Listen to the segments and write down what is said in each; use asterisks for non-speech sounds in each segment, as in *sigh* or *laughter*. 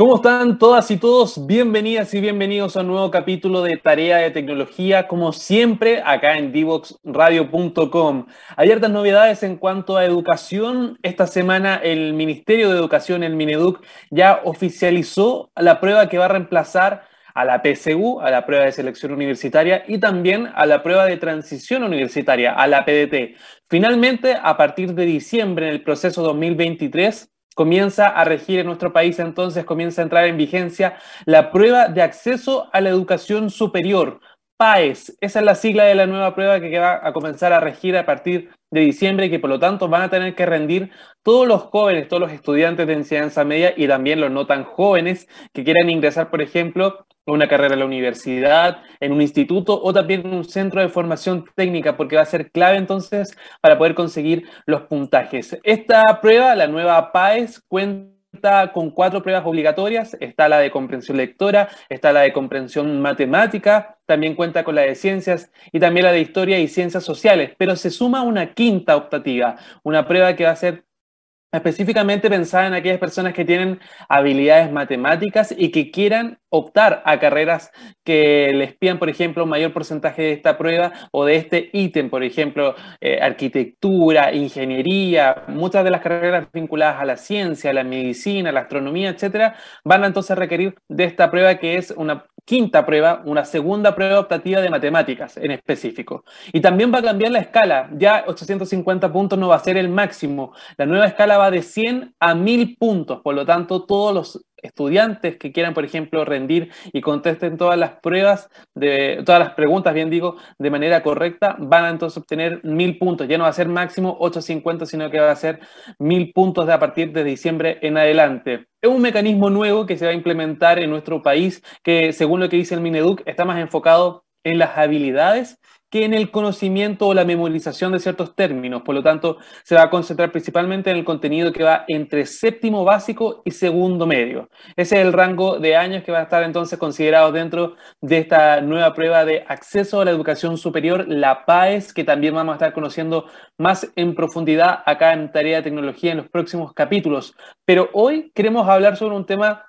¿Cómo están todas y todos? Bienvenidas y bienvenidos a un nuevo capítulo de Tarea de Tecnología, como siempre, acá en divoxradio.com. Hay hartas novedades en cuanto a educación. Esta semana el Ministerio de Educación, el Mineduc, ya oficializó la prueba que va a reemplazar a la PSU, a la prueba de selección universitaria, y también a la prueba de transición universitaria, a la PDT. Finalmente, a partir de diciembre, en el proceso 2023, comienza a regir en nuestro país, entonces comienza a entrar en vigencia la prueba de acceso a la educación superior, PAES. Esa es la sigla de la nueva prueba que va a comenzar a regir a partir de diciembre y que por lo tanto van a tener que rendir todos los jóvenes, todos los estudiantes de enseñanza media y también los no tan jóvenes que quieran ingresar, por ejemplo, una carrera en la universidad, en un instituto o también en un centro de formación técnica, porque va a ser clave entonces para poder conseguir los puntajes. Esta prueba, la nueva PAES, cuenta con cuatro pruebas obligatorias. Está la de comprensión lectora, está la de comprensión matemática, también cuenta con la de ciencias y también la de historia y ciencias sociales, pero se suma una quinta optativa, una prueba que va a ser específicamente pensada en aquellas personas que tienen habilidades matemáticas y que quieran optar a carreras que les pidan, por ejemplo, un mayor porcentaje de esta prueba o de este ítem, por ejemplo, eh, arquitectura, ingeniería, muchas de las carreras vinculadas a la ciencia, a la medicina, a la astronomía, etcétera, van a entonces requerir de esta prueba que es una quinta prueba, una segunda prueba optativa de matemáticas en específico. Y también va a cambiar la escala. Ya 850 puntos no va a ser el máximo. La nueva escala va de 100 a 1000 puntos. Por lo tanto, todos los estudiantes que quieran, por ejemplo, rendir y contesten todas las pruebas, de, todas las preguntas, bien digo, de manera correcta, van a entonces obtener mil puntos. Ya no va a ser máximo 850, sino que va a ser mil puntos de a partir de diciembre en adelante. Es un mecanismo nuevo que se va a implementar en nuestro país, que según lo que dice el Mineduc, está más enfocado en las habilidades que en el conocimiento o la memorización de ciertos términos. Por lo tanto, se va a concentrar principalmente en el contenido que va entre séptimo básico y segundo medio. Ese es el rango de años que va a estar entonces considerado dentro de esta nueva prueba de acceso a la educación superior, la PAES, que también vamos a estar conociendo más en profundidad acá en Tarea de Tecnología en los próximos capítulos. Pero hoy queremos hablar sobre un tema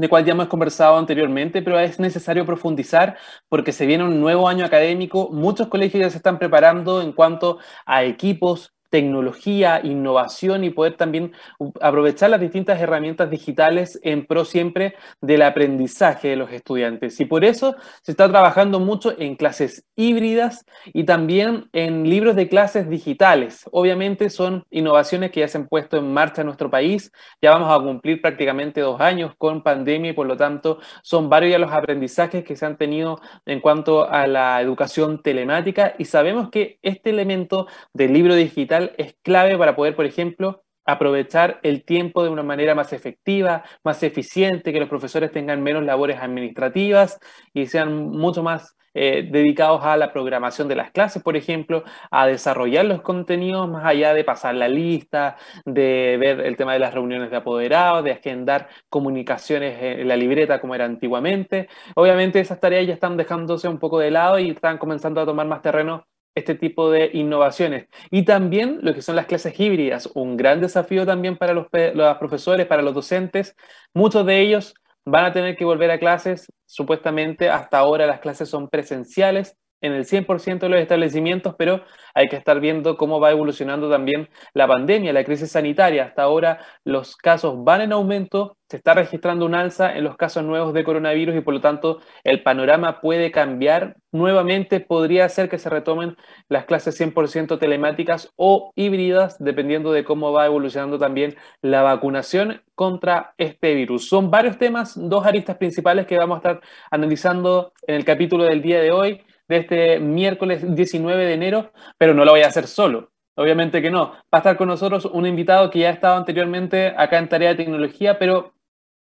de cual ya hemos conversado anteriormente, pero es necesario profundizar porque se viene un nuevo año académico, muchos colegios ya se están preparando en cuanto a equipos, tecnología, innovación y poder también aprovechar las distintas herramientas digitales en pro siempre del aprendizaje de los estudiantes. Y por eso se está trabajando mucho en clases híbridas y también en libros de clases digitales. Obviamente son innovaciones que ya se han puesto en marcha en nuestro país. Ya vamos a cumplir prácticamente dos años con pandemia y por lo tanto son varios ya los aprendizajes que se han tenido en cuanto a la educación telemática y sabemos que este elemento del libro digital es clave para poder, por ejemplo, aprovechar el tiempo de una manera más efectiva, más eficiente, que los profesores tengan menos labores administrativas y sean mucho más eh, dedicados a la programación de las clases, por ejemplo, a desarrollar los contenidos más allá de pasar la lista, de ver el tema de las reuniones de apoderados, de agendar comunicaciones en la libreta como era antiguamente. Obviamente esas tareas ya están dejándose un poco de lado y están comenzando a tomar más terreno este tipo de innovaciones. Y también lo que son las clases híbridas, un gran desafío también para los, profesores, para los docentes. Muchos de ellos van a tener que volver a clases, supuestamente hasta ahora las clases son presenciales en el 100% de los establecimientos, pero hay que estar viendo cómo va evolucionando también la pandemia, la crisis sanitaria. Hasta ahora los casos van en aumento, se está registrando un alza en los casos nuevos de coronavirus y por lo tanto el panorama puede cambiar nuevamente. Podría ser que se retomen las clases 100% telemáticas o híbridas, dependiendo de cómo va evolucionando también la vacunación contra este virus. Son varios temas, dos aristas principales que vamos a estar analizando en el capítulo del día de hoy de este miércoles 19 de enero, pero no lo voy a hacer solo. Obviamente que no. Va a estar con nosotros un invitado que ya ha estado anteriormente acá en Tarea de Tecnología, pero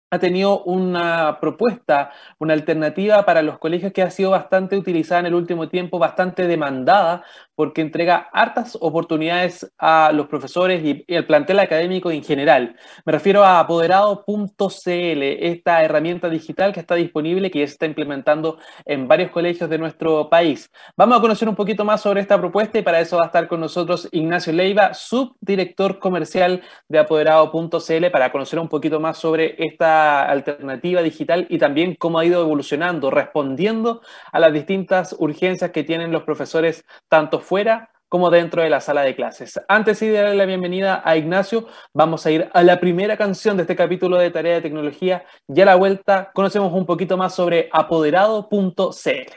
ha tenido una propuesta, una alternativa para los colegios que ha sido bastante utilizada en el último tiempo, bastante demandada porque entrega hartas oportunidades a los profesores y, al plantel académico en general. Me refiero a apoderado.cl, esta herramienta digital que está disponible, que ya se está implementando en varios colegios de nuestro país. Vamos a conocer un poquito más sobre esta propuesta y para eso va a estar con nosotros Ignacio Leiva, subdirector comercial de apoderado.cl, para conocer un poquito más sobre esta alternativa digital y también cómo ha ido evolucionando, respondiendo a las distintas urgencias que tienen los profesores, tanto fuera como dentro de la sala de clases. Antes de darle la bienvenida a Ignacio, vamos a ir a la primera canción de este capítulo de Tarea de Tecnología y a la vuelta conocemos un poquito más sobre apoderado.cl.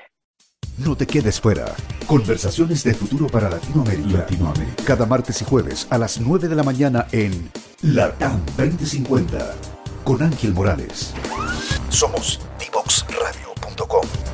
No te quedes fuera. Conversaciones de futuro para Latinoamérica. Latinoamérica. Cada martes y jueves a las 9 de la mañana en LATAM 2050 con Ángel Morales. Somos divoxradio.com.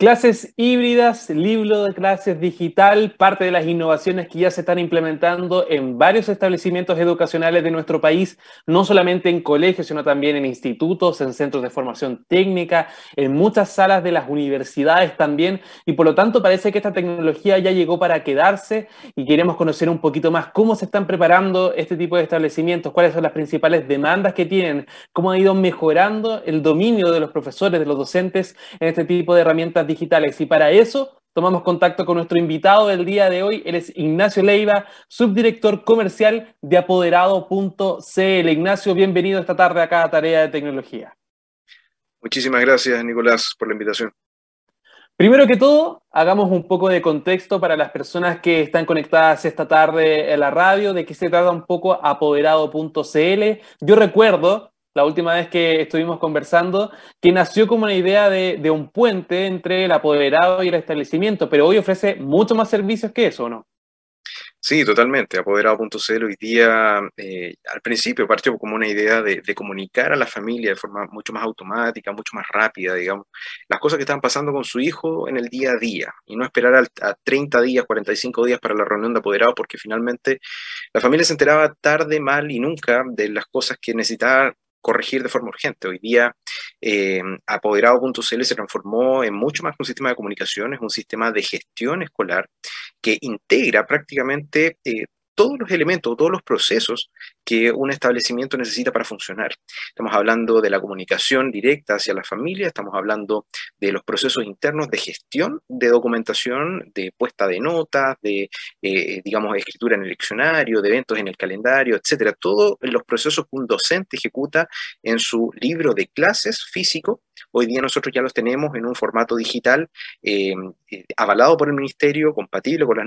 Clases híbridas, libro de clases digital, parte de las innovaciones que ya se están implementando en varios establecimientos educacionales de nuestro país, no solamente en colegios, sino también en institutos, en centros de formación técnica, en muchas salas de las universidades también, y por lo tanto parece que esta tecnología ya llegó para quedarse y queremos conocer un poquito más cómo se están preparando este tipo de establecimientos, cuáles son las principales demandas que tienen, cómo ha ido mejorando el dominio de los profesores, de los docentes en este tipo de herramientas digitales. Y para eso tomamos contacto con nuestro invitado del día de hoy. Él es Ignacio Leiva, subdirector comercial de apoderado.cl. Ignacio, bienvenido esta tarde acá a Tarea de Tecnología. Muchísimas gracias, Nicolás, por la invitación. Primero que todo, hagamos un poco de contexto para las personas que están conectadas esta tarde en la radio, de qué se trata un poco apoderado.cl. Yo recuerdo la última vez que estuvimos conversando, que nació como una idea de, un puente entre el apoderado y el establecimiento, pero hoy ofrece mucho más servicios que eso, ¿no? Sí, totalmente. Apoderado.cl hoy día, eh, al principio partió como una idea de, comunicar a la familia de forma mucho más automática, mucho más rápida, digamos, las cosas que estaban pasando con su hijo en el día a día y no esperar a, a 30 días, 45 días para la reunión de apoderado, porque finalmente la familia se enteraba tarde, mal y nunca de las cosas que necesitaba corregir de forma urgente. Hoy día, eh, apoderado.cl se transformó en mucho más que un sistema de comunicaciones, un sistema de gestión escolar que integra prácticamente eh, todos los elementos, todos los procesos que un establecimiento necesita para funcionar. Estamos hablando de la comunicación directa hacia la familia, estamos hablando de los procesos internos de gestión de documentación, de puesta de notas, de, eh, digamos, escritura en el leccionario, de eventos en el calendario, etcétera. Todos los procesos que un docente ejecuta en su libro de clases físico Hoy día nosotros ya los tenemos en un formato digital eh, avalado por el Ministerio, compatible con las,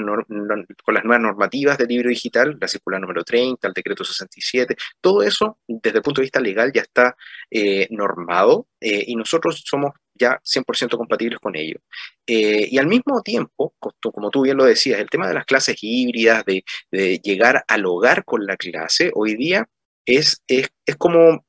con las nuevas normativas del libro digital, la circular número 30, el decreto 67, todo eso desde el punto de vista legal ya está eh, normado y nosotros somos ya 100% compatibles con ello. y al mismo tiempo, como tú bien lo decías, el tema de las clases híbridas, de, llegar al hogar con la clase, hoy día es, es, es como,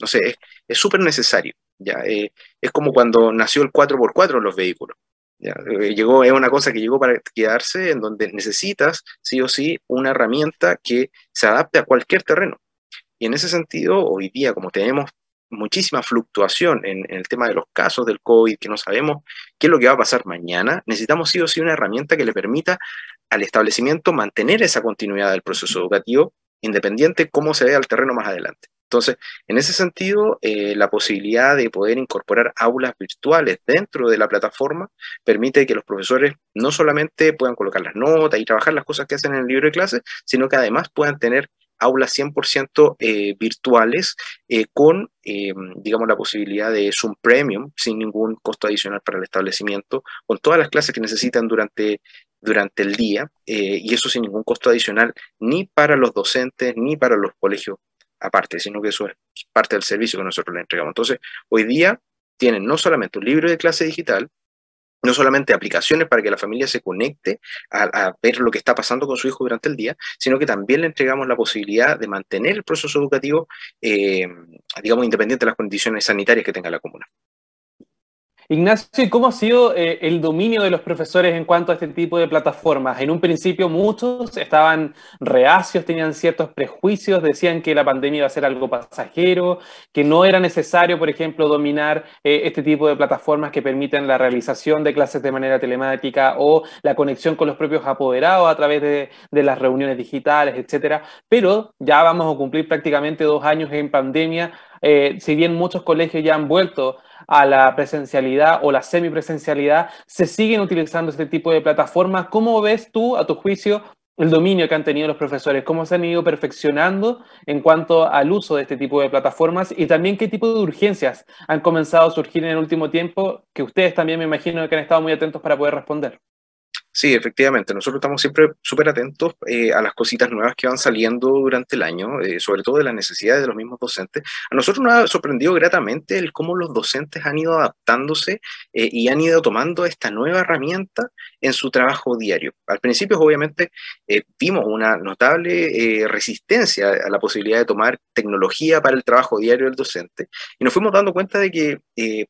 no sé, es súper necesario. ¿ya? Eh, es como cuando nació el 4x4 en los vehículos. ¿Ya? Eh, llegó, es una cosa que llegó para quedarse, en donde necesitas, sí o sí, una herramienta que se adapte a cualquier terreno. Y en ese sentido, hoy día, como tenemos muchísima fluctuación en, el tema de los casos del COVID, que no sabemos qué es lo que va a pasar mañana, necesitamos sí o sí una herramienta que le permita al establecimiento mantener esa continuidad del proceso educativo, independiente cómo se vea el terreno más adelante. Entonces, en ese sentido, eh, la posibilidad de poder incorporar aulas virtuales dentro de la plataforma permite que los profesores no solamente puedan colocar las notas y trabajar las cosas que hacen en el libro de clases, sino que además puedan tener aulas 100% eh, virtuales eh, con, digamos, la posibilidad de Zoom Premium sin ningún costo adicional para el establecimiento, con todas las clases que necesitan durante, durante el día y eso sin ningún costo adicional ni para los docentes ni para los colegios aparte, sino que eso es parte del servicio que nosotros le entregamos. Entonces, hoy día tienen no solamente un libro de clase digital, no solamente aplicaciones para que la familia se conecte a, ver lo que está pasando con su hijo durante el día, sino que también le entregamos la posibilidad de mantener el proceso educativo, eh, digamos, independiente de las condiciones sanitarias que tenga la comuna. Ignacio, ¿cómo ha sido eh, el dominio de los profesores en cuanto a este tipo de plataformas? En un principio muchos estaban reacios, tenían ciertos prejuicios, decían que la pandemia iba a ser algo pasajero, que no era necesario, por ejemplo, dominar eh, este tipo de plataformas que permiten la realización de clases de manera telemática o la conexión con los propios apoderados a través de, las reuniones digitales, etcétera. Pero ya vamos a cumplir prácticamente dos años en pandemia. Eh, si bien muchos colegios ya han vuelto a la presencialidad o la semipresencialidad, se siguen utilizando este tipo de plataformas. ¿Cómo ves tú, a tu juicio, el dominio que han tenido los profesores? ¿Cómo se han ido perfeccionando en cuanto al uso de este tipo de plataformas? Y también qué tipo de urgencias han comenzado a surgir en el último tiempo que ustedes también me imagino que han estado muy atentos para poder responder. Sí, efectivamente. Nosotros estamos siempre súper atentos eh, a las cositas nuevas que van saliendo durante el año, eh, sobre todo de las necesidades de los mismos docentes. A nosotros nos ha sorprendido gratamente el cómo los docentes han ido adaptándose eh, y han ido tomando esta nueva herramienta en su trabajo diario. Al principio, obviamente, vimos una notable resistencia a la posibilidad de tomar tecnología para el trabajo diario del docente y nos fuimos dando cuenta de que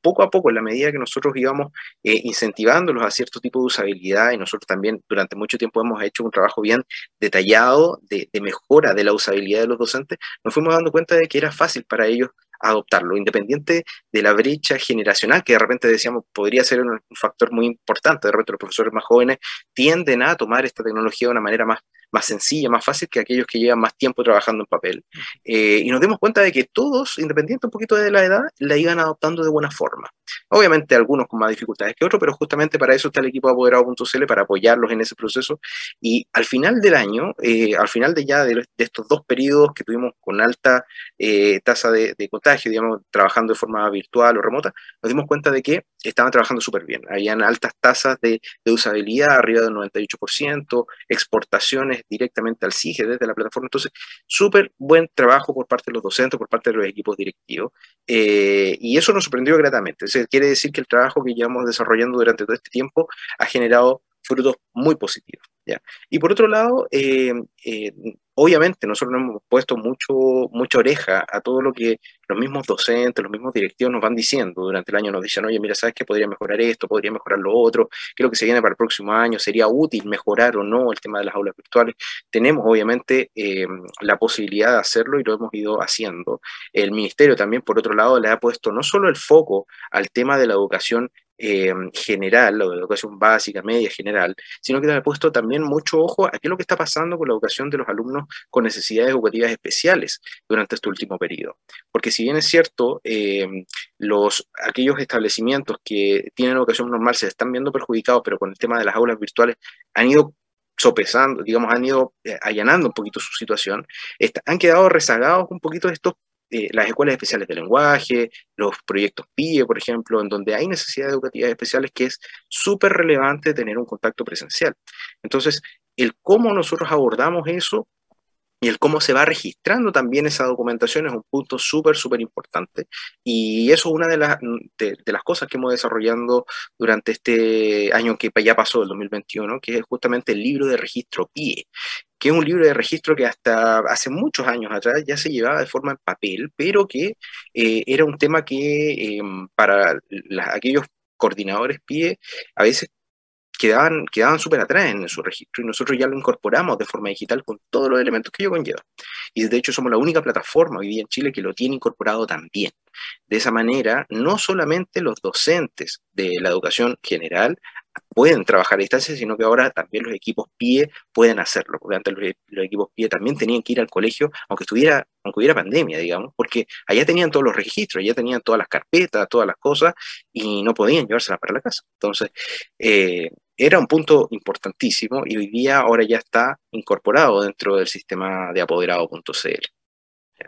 poco a poco, en la medida que nosotros íbamos incentivándolos a cierto tipo de usabilidad y nosotros también durante mucho tiempo hemos hecho un trabajo bien detallado de, mejora de la usabilidad de los docentes, nos fuimos dando cuenta de que era fácil para ellos adoptarlo, independiente de la brecha generacional, que de repente decíamos podría ser un, factor muy importante, de repente los profesores más jóvenes tienden a tomar esta tecnología de una manera más, más sencilla, más fácil que aquellos que llevan más tiempo trabajando en papel. Eh, y nos dimos cuenta de que todos, independiente un poquito de la edad, la iban adoptando de buena forma. Obviamente algunos con más dificultades que otros, pero justamente para eso está el equipo de apoderado.cl, para apoyarlos en ese proceso. Y al final del año, eh, al final de ya de, estos dos periodos que tuvimos con alta eh, tasa de, de, contagio, digamos, trabajando de forma virtual o remota, nos dimos cuenta de que estaban trabajando súper bien. Habían altas tasas de, usabilidad, arriba del 98%, exportaciones directamente al CIGE desde la plataforma. Entonces, súper buen trabajo por parte de los docentes, por parte de los equipos directivos. Eh, y eso nos sorprendió gratamente. Eso quiere decir que el trabajo que llevamos desarrollando durante todo este tiempo ha generado frutos muy positivos. ¿ya? Y por otro lado, eh, eh, obviamente nosotros nos hemos puesto mucho, mucha oreja a todo lo que los mismos docentes, los mismos directivos nos van diciendo durante el año. Nos dicen, oye, mira, ¿sabes qué? Podría mejorar esto, podría mejorar lo otro, qué es lo que se viene para el próximo año, sería útil mejorar o no el tema de las aulas virtuales. Tenemos obviamente eh, la posibilidad de hacerlo y lo hemos ido haciendo. El ministerio también, por otro lado, le ha puesto no solo el foco al tema de la educación eh, general, o de educación básica, media, general, sino que ha puesto también mucho ojo a qué es lo que está pasando con la educación de los alumnos con necesidades educativas especiales durante este último periodo. Porque si bien es cierto, eh, los, aquellos establecimientos que tienen educación normal se están viendo perjudicados, pero con el tema de las aulas virtuales han ido sopesando, digamos, han ido eh, allanando un poquito su situación, han quedado rezagados un poquito de estos eh, las escuelas especiales de lenguaje, los proyectos PIE, por ejemplo, en donde hay necesidades educativas especiales que es súper relevante tener un contacto presencial. Entonces, el cómo nosotros abordamos eso y el cómo se va registrando también esa documentación es un punto súper, súper importante. Y eso es una de las, de, las cosas que hemos desarrollando durante este año que ya pasó, el 2021, que es justamente el libro de registro PIE, que es un libro de registro que hasta hace muchos años atrás ya se llevaba de forma en papel, pero que eh, era un tema que em, para aquellos coordinadores PIE a veces quedaban, quedaban súper atrás en su registro y nosotros ya lo incorporamos de forma digital con todos los elementos que ello conlleva. Y de hecho somos la única plataforma hoy día en Chile que lo tiene incorporado también. De esa manera, no solamente los docentes de la educación general pueden trabajar a distancia, sino que ahora también los equipos PIE pueden hacerlo, porque antes los, equipos PIE también tenían que ir al colegio, aunque estuviera, aunque hubiera pandemia, digamos, porque allá tenían todos los registros, allá tenían todas las carpetas, todas las cosas, y no podían llevárselas para la casa. Entonces, eh, era un punto importantísimo y hoy día ahora ya está incorporado dentro del sistema de apoderado.cl.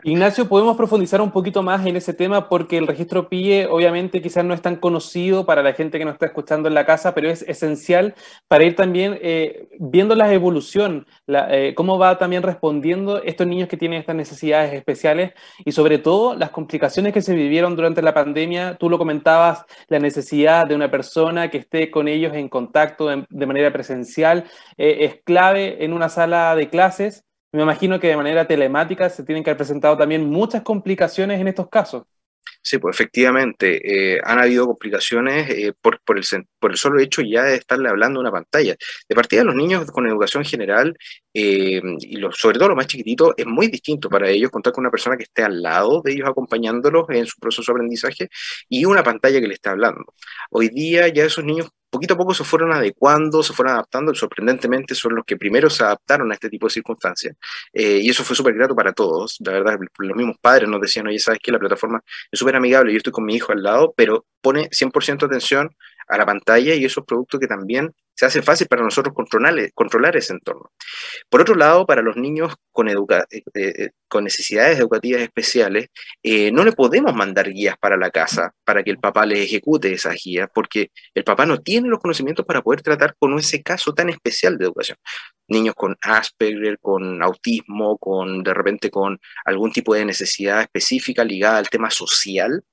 Ignacio, podemos profundizar un poquito más en ese tema porque el registro PIE obviamente quizás no es tan conocido para la gente que nos está escuchando en la casa, pero es esencial para ir también eh, viendo la evolución, eh, cómo va también respondiendo estos niños que tienen estas necesidades especiales y sobre todo las complicaciones que se vivieron durante la pandemia. Tú lo comentabas, la necesidad de una persona que esté con ellos en contacto de manera presencial eh, es clave en una sala de clases me imagino que de manera telemática se tienen que haber presentado también muchas complicaciones en estos casos. Sí, pues efectivamente, eh, han habido complicaciones eh, por, el, por el solo hecho ya de estarle hablando a una pantalla. De partida, los niños con educación general, eh, y sobre todo los más chiquititos, es muy distinto para ellos contar con una persona que esté al lado de ellos acompañándolos en su proceso de aprendizaje y una pantalla que le esté hablando. Hoy día ya esos niños poquito a poco se fueron adecuando, se fueron adaptando, sorprendentemente son los que primero se adaptaron a este tipo de circunstancias. Eh, y eso fue súper grato para todos. La verdad, los mismos padres nos decían, oye, ¿sabes qué? La plataforma es súper amigable, yo estoy con mi hijo al lado, pero pone 100% atención a la pantalla y esos productos que también se hace fácil para nosotros controlar, controlar ese entorno. Por otro lado, para los niños con, eh, eh, con necesidades educativas especiales, eh, no le podemos mandar guías para la casa para que el papá les ejecute esas guías, porque el papá no tiene los conocimientos para poder tratar con ese caso tan especial de educación. Niños con Asperger, con autismo, con de repente con algún tipo de necesidad específica ligada al tema social.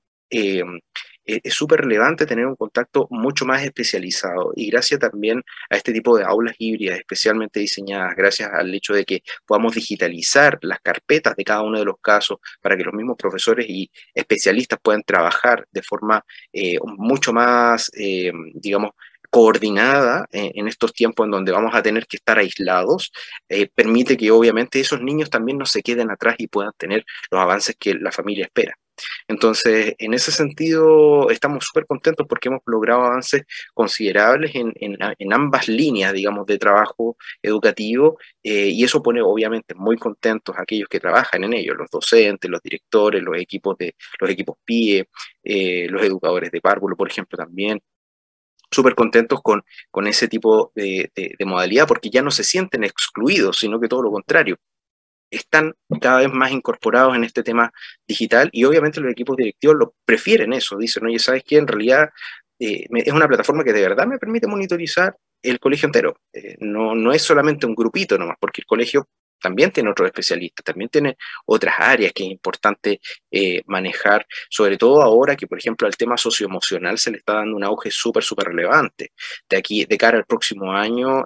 Es súper relevante tener un contacto mucho más especializado y gracias también a este tipo de aulas híbridas especialmente diseñadas, gracias al hecho de que podamos digitalizar las carpetas de cada uno de los casos para que los mismos profesores y especialistas puedan trabajar de forma eh, mucho más, eh, digamos, coordinada en, estos tiempos en donde vamos a tener que estar aislados, permite que obviamente esos niños también no se queden atrás y puedan tener los avances que la familia espera. Entonces, en ese sentido, estamos súper contentos porque hemos logrado avances considerables en, ambas líneas, digamos, de trabajo educativo eh, y eso pone obviamente muy contentos a aquellos que trabajan en ello, los docentes, los directores, los equipos, de, los equipos PIE, eh, los educadores de párvulo, por ejemplo, también. Súper contentos con, con ese tipo de, modalidad porque ya no se sienten excluidos, sino que todo lo contrario están cada vez más incorporados en este tema digital y obviamente los equipos directivos lo prefieren eso, dicen, oye, ¿sabes qué? En realidad eh, es una plataforma que de verdad me permite monitorizar el colegio entero. Eh, no, no es solamente un grupito nomás, porque el colegio también tiene otros especialistas, también tiene otras áreas que es importante eh, manejar, sobre todo ahora que, por ejemplo, al tema socioemocional se le está dando un auge súper, súper relevante. De aquí, de cara al próximo año,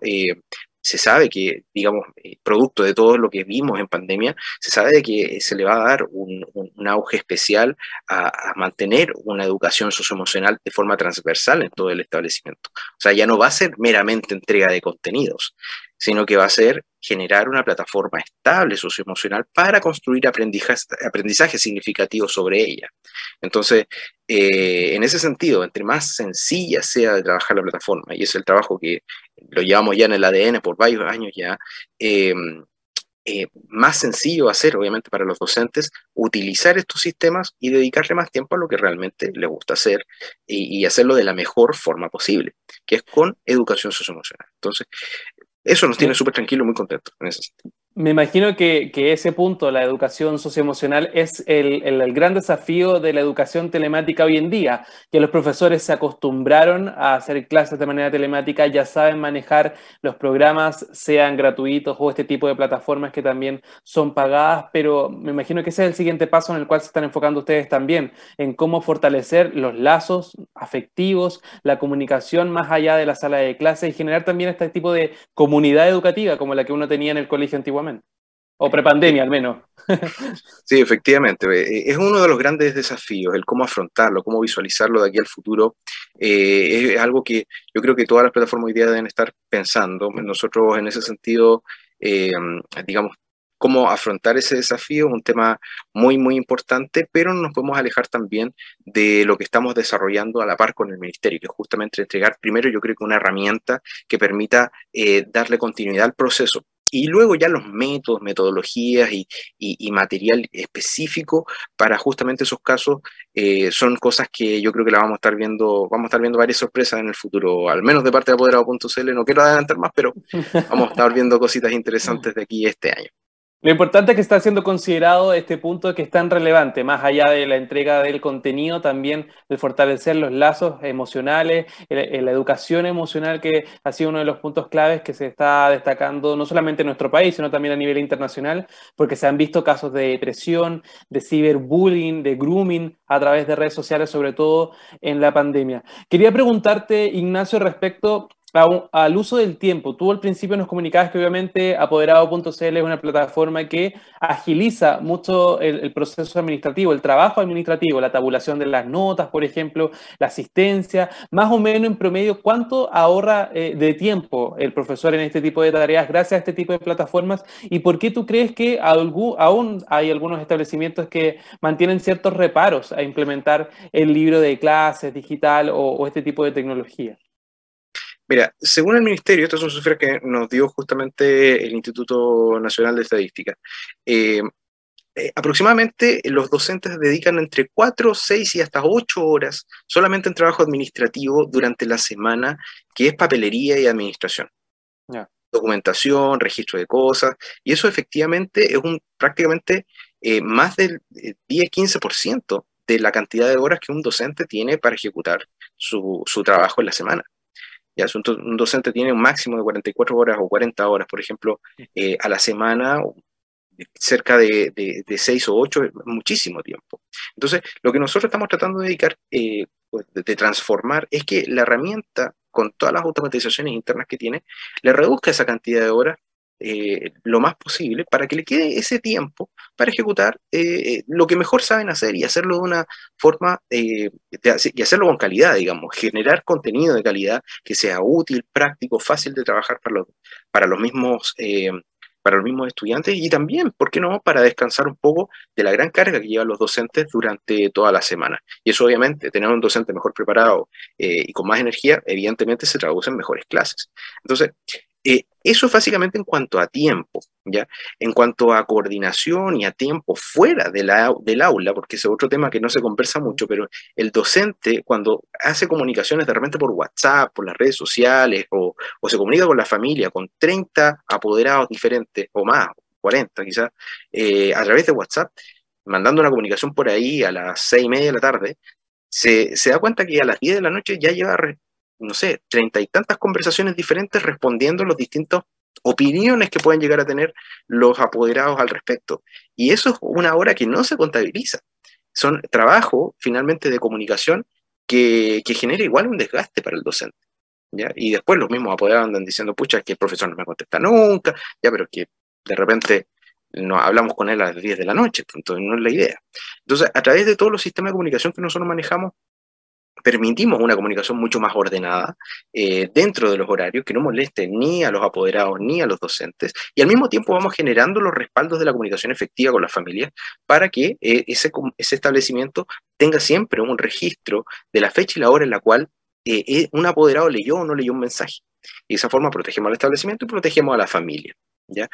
se sabe que, digamos, eh, producto de todo lo que vimos en pandemia, se sabe que se le va a dar un, auge especial a, mantener una educación socioemocional de forma transversal en todo el establecimiento. O sea, ya no va a ser meramente entrega de contenidos, sino que va a ser generar una plataforma estable socioemocional para construir aprendizajes, aprendizaje significativos sobre ella. Entonces, eh, en ese sentido, entre más sencilla sea de trabajar la plataforma, y es el trabajo que lo llevamos ya en el ADN por varios años ya, em, eh, más sencillo hacer, obviamente, para los docentes, utilizar estos sistemas y dedicarle más tiempo a lo que realmente les gusta hacer y, y hacerlo de la mejor forma posible, que es con educación socioemocional. Entonces, eso nos tiene súper tranquilos, muy contentos en ese sentido. Me imagino que, ese punto, la educación socioemocional, es el, gran desafío de la educación telemática hoy en día, que los profesores se acostumbraron a hacer clases de manera telemática, ya saben manejar los programas, sean gratuitos o este tipo de plataformas que también son pagadas, pero me imagino que ese es el siguiente paso en el cual se están enfocando ustedes también, en cómo fortalecer los lazos afectivos, la comunicación más allá de la sala de clase y generar también este tipo de comunidad educativa como la que uno tenía en el colegio antiguamente. O prepandemia al menos. *laughs* Sí, efectivamente. Eh, es uno de los grandes desafíos, el cómo afrontarlo, cómo visualizarlo de aquí al futuro. Eh, es algo que yo creo que todas las plataformas hoy día deben estar pensando. Nosotros en ese sentido, eh, digamos, cómo afrontar ese desafío es un tema muy, muy importante, pero no nos podemos alejar también de lo que estamos desarrollando a la par con el Ministerio, que es justamente entregar primero, yo creo que una herramienta que permita darle continuidad al proceso y luego ya los métodos, metodologías y, material específico para justamente esos casos eh, son cosas que yo creo que la vamos a estar viendo, vamos a estar viendo varias sorpresas en el futuro, al menos de parte de apoderado.cl, no quiero adelantar más, pero vamos a estar viendo cositas interesantes de aquí este año. Lo importante es que está siendo considerado este punto que es tan relevante, más allá de la entrega del contenido, también de fortalecer los lazos emocionales, la educación emocional, que ha sido uno de los puntos claves que se está destacando no solamente en nuestro país, sino también a nivel internacional, porque se han visto casos de depresión, de ciberbullying, de grooming a través de redes sociales, sobre todo en la pandemia. Quería preguntarte, Ignacio, respecto al uso del tiempo. Tú al principio nos comunicabas que obviamente apoderado.cl es una plataforma que agiliza mucho el, proceso administrativo, el trabajo administrativo, la tabulación de las notas, por ejemplo, la asistencia, más o menos en promedio, ¿cuánto ahorra eh, de tiempo el profesor en este tipo de tareas gracias a este tipo de plataformas? ¿Y por qué tú crees que aún hay algunos establecimientos que mantienen ciertos reparos a implementar el libro de clases digital o este tipo de tecnología? Mira, según el Ministerio, estas son cifras que nos dio justamente el Instituto Nacional de Estadística. Eh, eh, aproximadamente los docentes dedican entre 4, 6 y hasta 8 horas solamente en trabajo administrativo durante la semana, que es papelería y administración. Documentación, registro de cosas, y eso efectivamente es un prácticamente eh, más del 10-15% de la cantidad de horas que un docente tiene para ejecutar su trabajo en la semana. Ya, un docente tiene un máximo de 44 horas o 40 horas, por ejemplo, eh, a la semana, cerca de, de, 6 o 8, muchísimo tiempo. Entonces, lo que nosotros estamos tratando de dedicar, eh, pues, de transformar, es que la herramienta, con todas las automatizaciones internas que tiene, le reduzca esa cantidad de horas eh, lo más posible para que le quede ese tiempo para ejecutar eh, lo que mejor saben hacer y hacerlo de una forma, eh, y hacerlo con calidad, digamos, generar contenido de calidad que sea útil, práctico, fácil de trabajar para los, para los mismos para los mismos estudiantes y también, ¿por qué no?, para descansar un poco de la gran carga que llevan los docentes durante toda la semana. Y eso obviamente, tener un docente mejor preparado y con más energía, evidentemente se traduce en mejores clases. Entonces, eh, eso es básicamente en cuanto a tiempo, ¿ya? En cuanto a coordinación y a tiempo fuera de la, del aula, porque ese es otro tema que no se conversa mucho, pero el docente cuando hace comunicaciones de repente por WhatsApp, por las redes sociales, o, se comunica con la familia, con 30 apoderados diferentes, o más, 40 quizás, eh, a través de WhatsApp, mandando una comunicación por ahí a las seis y media de la tarde, se, se da cuenta que a las 10 de la noche ya lleva no sé, treinta y tantas conversaciones diferentes respondiendo los distintos opiniones que pueden llegar a tener los apoderados al respecto. Y eso es una hora que no se contabiliza. Son trabajo finalmente de comunicación que, genera igual un desgaste para el docente. ¿ya? Y después los mismos apoderados andan diciendo, pucha, que el profesor no me contesta nunca, ya, pero que de repente no hablamos con él a las 10 de la noche, entonces no es la idea. Entonces, a través de todos los sistemas de comunicación que nosotros manejamos, permitimos una comunicación mucho más ordenada eh, dentro de los horarios, que no moleste ni a los apoderados ni a los docentes, y al mismo tiempo vamos generando los respaldos de la comunicación efectiva con las familias para que eh, ese, ese, establecimiento tenga siempre un registro de la fecha y la hora en la cual eh, un apoderado leyó o no leyó un mensaje. Y de esa forma protegemos al establecimiento y protegemos a la familia. ¿ya?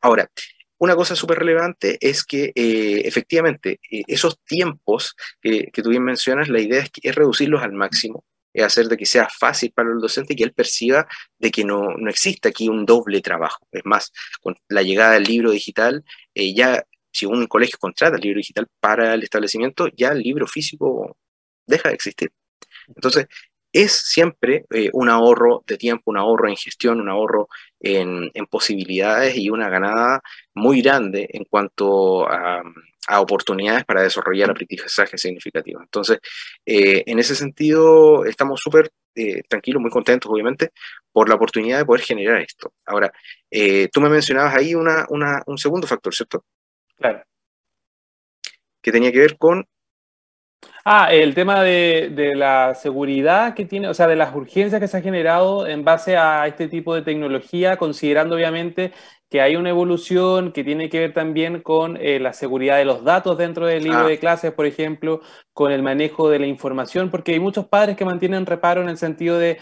ahora, una cosa súper relevante es que eh, efectivamente eh, esos tiempos que, tú bien mencionas, la idea es, reducirlos al máximo, es hacer de que sea fácil para el docente y que él perciba de que no, no existe aquí un doble trabajo. Es más, con la llegada del libro digital, eh, ya si un colegio contrata el libro digital para el establecimiento, ya el libro físico deja de existir. Entonces, es siempre eh, un ahorro de tiempo, un ahorro en gestión, un ahorro en, posibilidades y una ganada muy grande en cuanto a, oportunidades para desarrollar aprendizaje significativo. Entonces, eh, en ese sentido, estamos súper eh, tranquilos, muy contentos, obviamente, por la oportunidad de poder generar esto. Ahora, tú me mencionabas ahí un segundo factor, ¿cierto? Claro. Que tenía que ver con Ah, el tema de, la seguridad que tiene, o sea, de las urgencias que se ha generado en base a este tipo de tecnología, considerando obviamente que hay una evolución que tiene que ver también con eh, la seguridad de los datos dentro del libro ah. de clases, por ejemplo, con el manejo de la información, porque hay muchos padres que mantienen reparo en el sentido de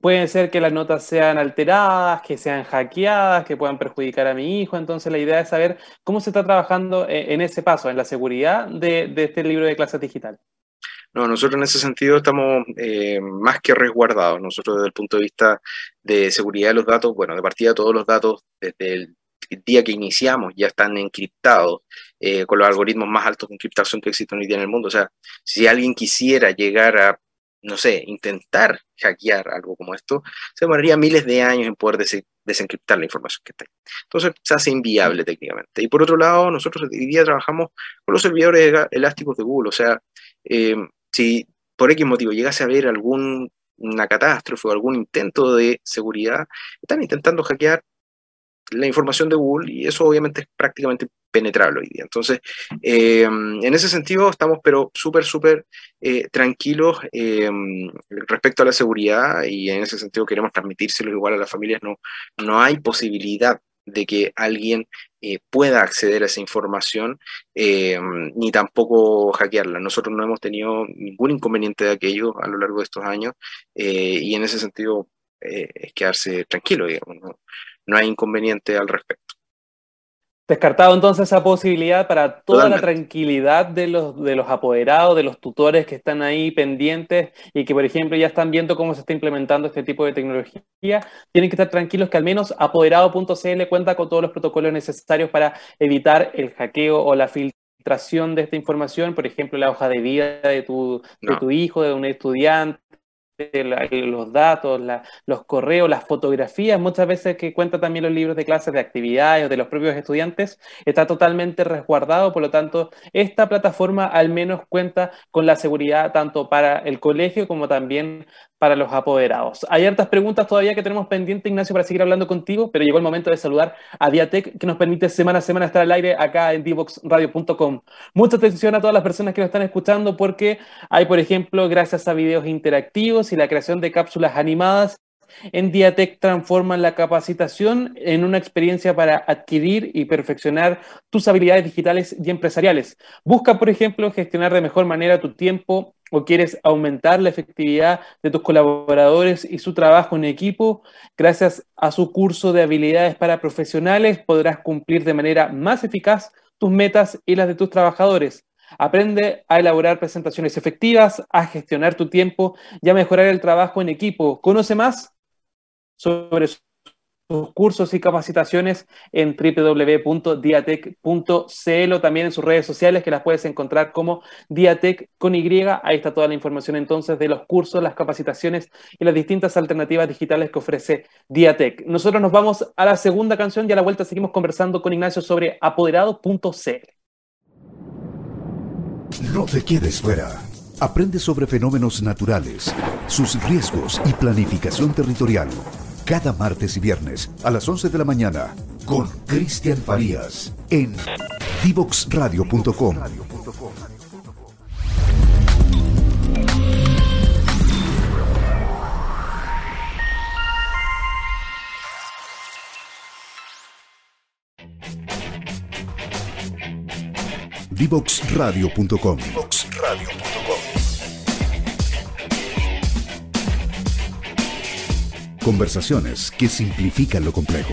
pueden ser que las notas sean alteradas, que sean hackeadas, que puedan perjudicar a mi hijo. Entonces la idea es saber cómo se está trabajando eh, en ese paso, en la seguridad de este libro de clases digital. No, nosotros en ese sentido estamos eh, más que resguardados. Nosotros desde el punto de vista de seguridad de los datos, bueno, de partida todos los datos desde el día que iniciamos ya están encriptados eh, con los algoritmos más altos de encriptación que existen hoy día en el mundo. O sea, si alguien quisiera llegar a, no sé, intentar hackear algo como esto, se demoraría miles de años en poder desencriptar la información que está ahí. Entonces se hace inviable técnicamente. Y por otro lado, nosotros hoy día trabajamos con los servidores elásticos de Google. O sea, eh, si por X motivo llegase a haber alguna catástrofe o algún intento de seguridad, están intentando hackear la información de Google y eso obviamente es prácticamente penetrable hoy día. Entonces, eh, en ese sentido estamos pero súper, súper eh, tranquilos eh, respecto a la seguridad y en ese sentido queremos transmitírselo igual a las familias. No, no hay posibilidad de que alguien pueda acceder a esa información ni tampoco hackearla. Nosotros no hemos tenido ningún inconveniente de aquello a lo largo de estos años y en ese sentido es quedarse tranquilo, digamos. ¿no? no hay inconveniente al respecto. Descartado entonces esa posibilidad para toda la tranquilidad de los, de los apoderados, de los tutores que están ahí pendientes y que, por ejemplo, ya están viendo cómo se está implementando este tipo de tecnología, tienen que estar tranquilos que al menos apoderado.cl cuenta con todos los protocolos necesarios para evitar el hackeo o la filtración de esta información, por ejemplo, la hoja de vida de tu, de tu hijo, de un estudiante los datos, los correos, las fotografías, muchas veces que cuenta también los libros de clases de actividades o de los propios estudiantes, está totalmente resguardado, por lo tanto, esta plataforma al menos cuenta con la seguridad tanto para el colegio como también para los apoderados. Hay hartas preguntas todavía que tenemos pendiente, Ignacio, para seguir hablando contigo, pero llegó el momento de saludar a Diatec, que nos permite semana a semana estar al aire acá en divoxradio.com. Mucha atención a todas las personas que nos están escuchando, porque hay, por ejemplo, gracias a videos interactivos y la creación de cápsulas animadas, en Diatec transforman la capacitación en una experiencia para adquirir y perfeccionar tus habilidades digitales y empresariales. Busca, por ejemplo, gestionar de mejor manera tu tiempo o quieres aumentar la efectividad de tus colaboradores y su trabajo en equipo, gracias a su curso de habilidades para profesionales podrás cumplir de manera más eficaz tus metas y las de tus trabajadores. Aprende a elaborar presentaciones efectivas, a gestionar tu tiempo y a mejorar el trabajo en equipo. Conoce más sobre sus cursos y capacitaciones en www.diatec.cl también en sus redes sociales que las puedes encontrar como Diatec con Y. Ahí está toda la información entonces de los cursos, las capacitaciones y las distintas alternativas digitales que ofrece Diatec. Nosotros nos vamos a la segunda canción y a la vuelta seguimos conversando con Ignacio sobre apoderado.cl. No te quedes fuera. Aprende sobre fenómenos naturales, sus riesgos y planificación territorial cada martes y viernes a las 11 de la mañana con Cristian Farías en divoxradio.com. Divoxradio.com. Conversaciones que simplifican lo complejo.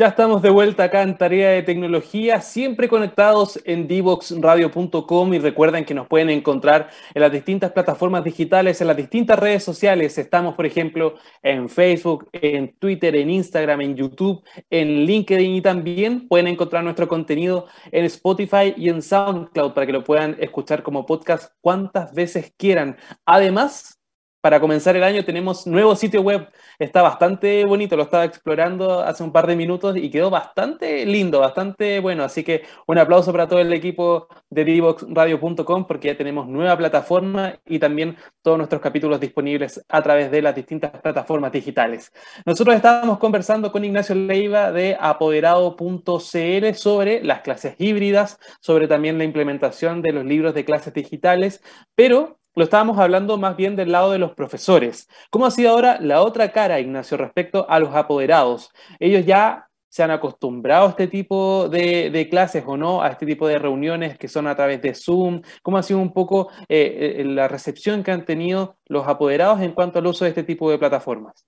Ya estamos de vuelta acá en Tarea de Tecnología, siempre conectados en divoxradio.com y recuerden que nos pueden encontrar en las distintas plataformas digitales, en las distintas redes sociales. Estamos, por ejemplo, en Facebook, en Twitter, en Instagram, en YouTube, en LinkedIn y también pueden encontrar nuestro contenido en Spotify y en SoundCloud para que lo puedan escuchar como podcast cuantas veces quieran. Además, para comenzar el año tenemos nuevo sitio web. Está bastante bonito, lo estaba explorando hace un par de minutos y quedó bastante lindo, bastante bueno. Así que un aplauso para todo el equipo de divoxradio.com porque ya tenemos nueva plataforma y también todos nuestros capítulos disponibles a través de las distintas plataformas digitales. Nosotros estábamos conversando con Ignacio Leiva de apoderado.cl sobre las clases híbridas, sobre también la implementación de los libros de clases digitales, pero lo estábamos hablando más bien del lado de los profesores. ¿Cómo ha sido ahora la otra cara, Ignacio, respecto a los apoderados? Ellos ya se han acostumbrado a este tipo de, clases o no, a este tipo de reuniones que son a través de Zoom. ¿Cómo ha sido un poco eh, eh, la recepción que han tenido los apoderados en cuanto al uso de este tipo de plataformas?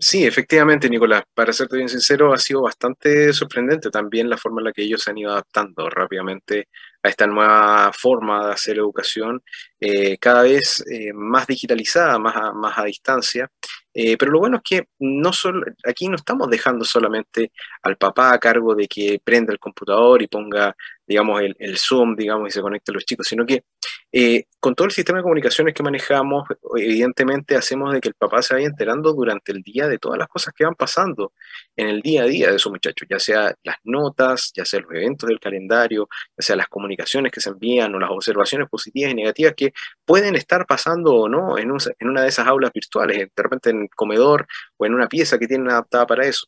Sí, efectivamente, Nicolás. Para serte bien sincero, ha sido bastante sorprendente también la forma en la que ellos se han ido adaptando rápidamente a esta nueva forma de hacer educación, eh, cada vez eh, más digitalizada, más a, distancia. Eh, pero lo bueno es que no solo, aquí no estamos dejando solamente al papá a cargo de que prenda el computador y ponga, digamos, el, Zoom, digamos, y se conecte a los chicos, sino que con todo el sistema de comunicaciones que manejamos, evidentemente hacemos de que el papá se vaya enterando durante el día de todas las cosas que van pasando en el día a día de esos muchachos, ya sea las notas, ya sea los eventos del calendario, ya sea las comunicaciones que se envían o las observaciones positivas y negativas que pueden estar pasando o no en, una de esas aulas virtuales, de repente en el comedor o en una pieza que tienen adaptada para eso.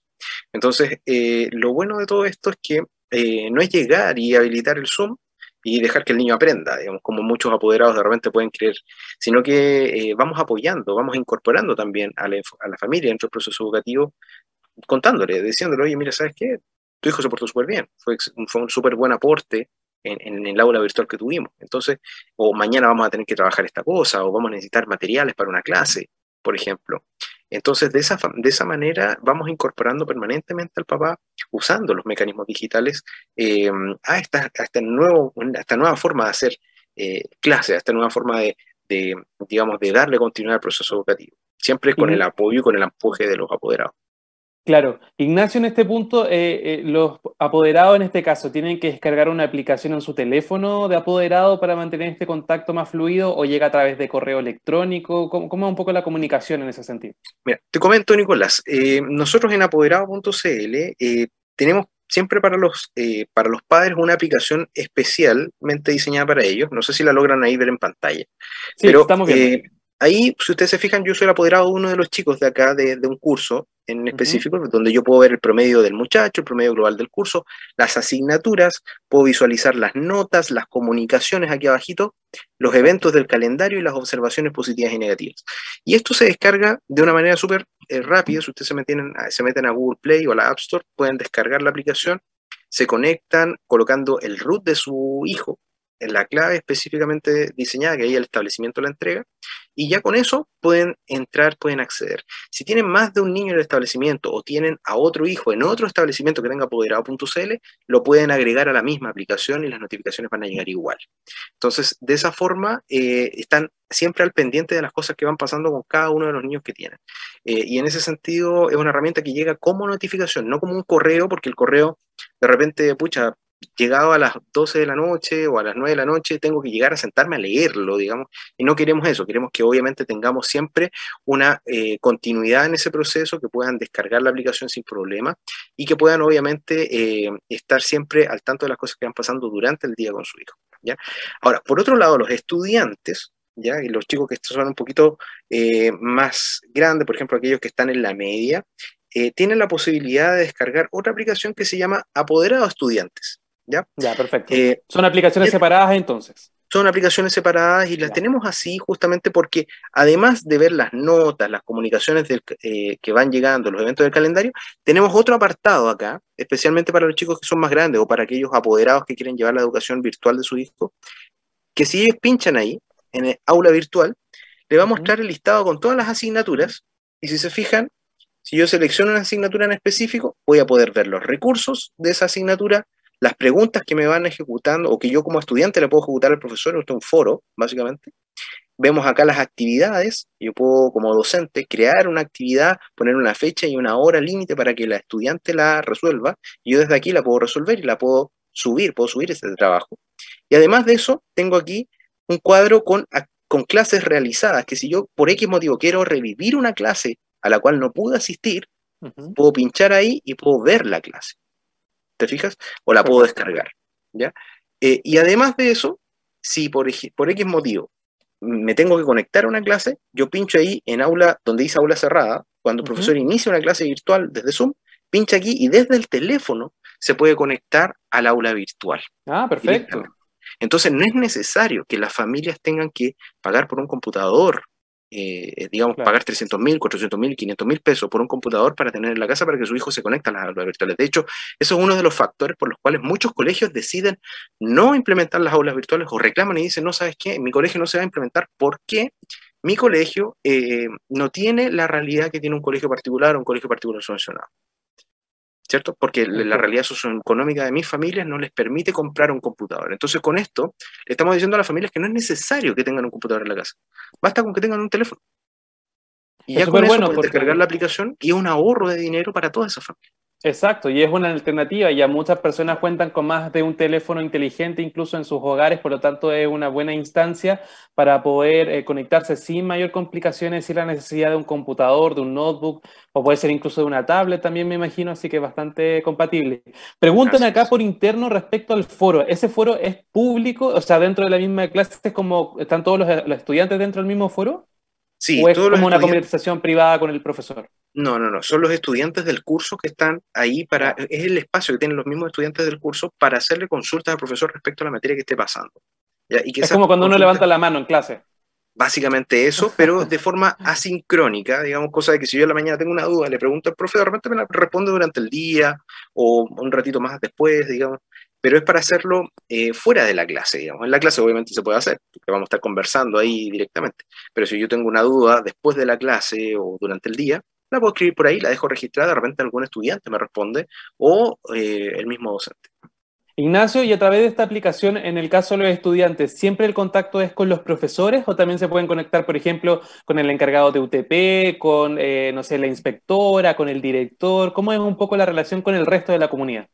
Entonces, eh, lo bueno de todo esto es que eh, no es llegar y habilitar el Zoom y dejar que el niño aprenda, digamos, como muchos apoderados de repente pueden creer, sino que eh, vamos apoyando, vamos incorporando también a la, a la familia dentro del proceso educativo, contándole, diciéndole, oye, mira, ¿sabes qué? Tu hijo se portó súper bien, fue, fue un súper buen aporte en, en, el aula virtual que tuvimos. Entonces, o mañana vamos a tener que trabajar esta cosa, o vamos a necesitar materiales para una clase, por ejemplo. Entonces, de esa, de esa manera vamos incorporando permanentemente al papá, usando los mecanismos digitales, eh, a, esta, este nuevo, esta nueva forma de hacer eh, clase, a esta nueva forma de, digamos, de darle continuidad al proceso educativo. Siempre con el apoyo y con el empuje de los apoderados. Claro, Ignacio, en este punto, eh, los apoderados en este caso, ¿tienen que descargar una aplicación en su teléfono de apoderado para mantener este contacto más fluido o llega a través de correo electrónico? ¿Cómo, cómo es un poco la comunicación en ese sentido? Mira, te comento, Nicolás, eh, nosotros en apoderado.cl eh, tenemos siempre para los, para los padres una aplicación especialmente diseñada para ellos. No sé si la logran ahí ver en pantalla. Sí, pero, estamos viendo. Ahí, si ustedes se fijan, yo soy el apoderado de uno de los chicos de acá, de, de un curso, en específico, donde yo puedo ver el promedio del muchacho, el promedio global del curso, las asignaturas, puedo visualizar las notas, las comunicaciones aquí abajito, los eventos del calendario y las observaciones positivas y negativas. Y esto se descarga de una manera súper eh, rápida, si ustedes se meten, se meten a Google Play o a la App Store, pueden descargar la aplicación, se conectan colocando el root de su hijo, en la clave específicamente diseñada, que hay el establecimiento la entrega, y ya con eso pueden entrar, pueden acceder. Si tienen más de un niño en el establecimiento o tienen a otro hijo en otro establecimiento que tenga apoderado.cl, lo pueden agregar a la misma aplicación y las notificaciones van a llegar igual. Entonces, de esa forma, eh, están siempre al pendiente de las cosas que van pasando con cada uno de los niños que tienen. Eh, y en ese sentido, es una herramienta que llega como notificación, no como un correo, porque el correo de repente, pucha, llegado a las 12 de la noche o a las 9 de la noche, tengo que llegar a sentarme a leerlo, digamos, y no queremos eso, queremos que obviamente tengamos siempre una eh, continuidad en ese proceso, que puedan descargar la aplicación sin problema y que puedan obviamente eh, estar siempre al tanto de las cosas que van pasando durante el día con su hijo. ¿ya? Ahora, por otro lado, los estudiantes, ¿ya? y los chicos que son un poquito eh, más grandes, por ejemplo, aquellos que están en la media, tienen la posibilidad de descargar otra aplicación que se llama Apoderado Estudiantes. ¿Ya? Ya, perfecto. Eh, son aplicaciones separadas entonces. Son aplicaciones separadas y las tenemos así justamente porque además de ver las notas, las comunicaciones eh, que van llegando, los eventos del calendario, tenemos otro apartado acá, especialmente para los chicos que son más grandes o para aquellos apoderados que quieren llevar la educación virtual de su hijo, que si ellos pinchan ahí, en el aula virtual, le va a mostrar el listado con todas las asignaturas y si se fijan, si yo selecciono una asignatura en específico, voy a poder ver los recursos de esa asignatura, las preguntas que me van ejecutando o que yo como estudiante le puedo ejecutar al profesor, esto es un foro, básicamente. Vemos acá las actividades, yo puedo como docente crear una actividad, poner una fecha y una hora límite para que la estudiante la resuelva, y yo desde aquí la puedo resolver y la puedo subir, puedo subir ese trabajo. Y además de eso, tengo aquí un cuadro con, con clases realizadas, que si yo por X motivo quiero revivir una clase a la cual no pude asistir, puedo pinchar ahí y puedo ver la clase. ¿Te fijas? O la puedo descargar, ¿ya? Eh, y además de eso, si por, por X motivo me tengo que conectar a una clase, yo pincho ahí en aula, donde dice aula cerrada, cuando el profesor inicia una clase virtual desde Zoom, pincha aquí y desde el teléfono se puede conectar al aula virtual. Ah, perfecto. Entonces no es necesario que las familias tengan que pagar por un computador eh, digamos, pagar 300 mil, 400 mil, 500 mil pesos por un computador para tener en la casa para que su hijo se conecte a las aulas virtuales. De hecho, eso es uno de los factores por los cuales muchos colegios deciden no implementar las aulas virtuales o reclaman y dicen, no, ¿sabes qué? En mi colegio no se va a implementar porque mi colegio eh, no tiene la realidad que tiene un colegio particular o un colegio particular subvencionado. ¿Cierto? Porque la realidad socioeconómica de mis familias no les permite comprar un computador. Entonces, con esto, le estamos diciendo a las familias que no es necesario que tengan un computador en la casa. Basta con que tengan un teléfono. Y ya con eso bueno pueden descargar la aplicación y es un ahorro de dinero para toda esa familia. Exacto, y es una alternativa. Ya muchas personas cuentan con más de un teléfono inteligente incluso en sus hogares, por lo tanto es una buena instancia para poder eh, conectarse sin mayor complicaciones, sin la necesidad de un computador, de un notebook, o puede ser incluso de una tablet también me imagino, así que es bastante compatible. Preguntan acá por interno respecto al foro. ¿Ese foro es público? O sea, dentro de la misma clase, ¿es como están todos los, los estudiantes dentro del mismo foro? Sí, ¿O es como una conversación privada con el profesor? No, no, no. Son los estudiantes del curso que están ahí para. Es el espacio que tienen los mismos estudiantes del curso para hacerle consultas al profesor respecto a la materia que esté pasando. Y que es como cuando uno levanta la mano en clase. Básicamente eso, pero de forma *laughs* asincrónica, digamos, cosa de que si yo en la mañana tengo una duda, le pregunto al profe, de repente me la responde durante el día o un ratito más después, digamos pero es para hacerlo eh, fuera de la clase, digamos. En la clase obviamente se puede hacer, porque vamos a estar conversando ahí directamente, pero si yo tengo una duda después de la clase o durante el día, la puedo escribir por ahí, la dejo registrada, de repente algún estudiante me responde o eh, el mismo docente. Ignacio, y a través de esta aplicación, en el caso de los estudiantes, ¿siempre el contacto es con los profesores o también se pueden conectar, por ejemplo, con el encargado de UTP, con, eh, no sé, la inspectora, con el director? ¿Cómo es un poco la relación con el resto de la comunidad?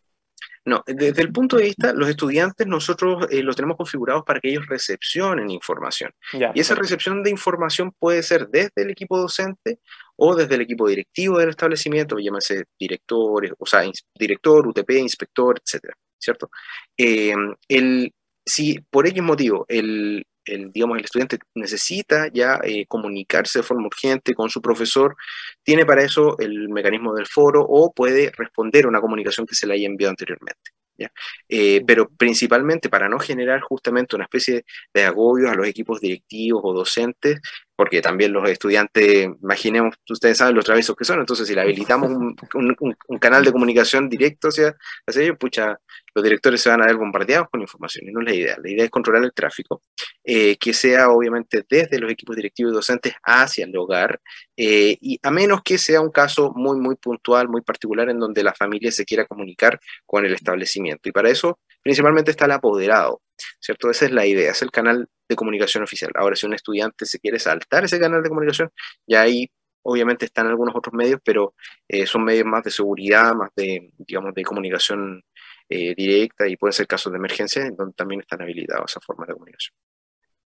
No, desde el punto de vista, los estudiantes nosotros eh, los tenemos configurados para que ellos recepcionen información. y esa recepción de información puede ser desde el equipo docente o desde el equipo directivo del establecimiento, llámese directores, o sea, director, UTP, inspector, etcétera, ¿cierto? Eh, el, si por X motivo el, el, digamos, el estudiante necesita ya eh, comunicarse de forma urgente con su profesor, tiene para eso el mecanismo del foro o puede responder a una comunicación que se le haya enviado anteriormente. ¿ya? Eh, pero principalmente para no generar justamente una especie de agobio a los equipos directivos o docentes, porque también los estudiantes, imaginemos, ustedes saben los travesos que son, entonces si le habilitamos un, un, canal de comunicación directo hacia, hacia ellos, pucha, los directores se van a ver bombardeados con información y no es la idea. La idea es controlar el tráfico, eh, que sea obviamente desde los equipos directivos y docentes hacia el hogar, eh, y a menos que sea un caso muy, muy puntual, muy particular, en donde la familia se quiera comunicar con el establecimiento. Y para eso principalmente está el apoderado, ¿cierto? Esa es la idea, es el canal de comunicación oficial. Ahora, si un estudiante se quiere saltar ese canal de comunicación, ya ahí obviamente están algunos otros medios, pero eh, son medios más de seguridad, más de, digamos, de comunicación eh, directa y pueden ser casos de emergencia en donde también están habilitados esas formas de comunicación.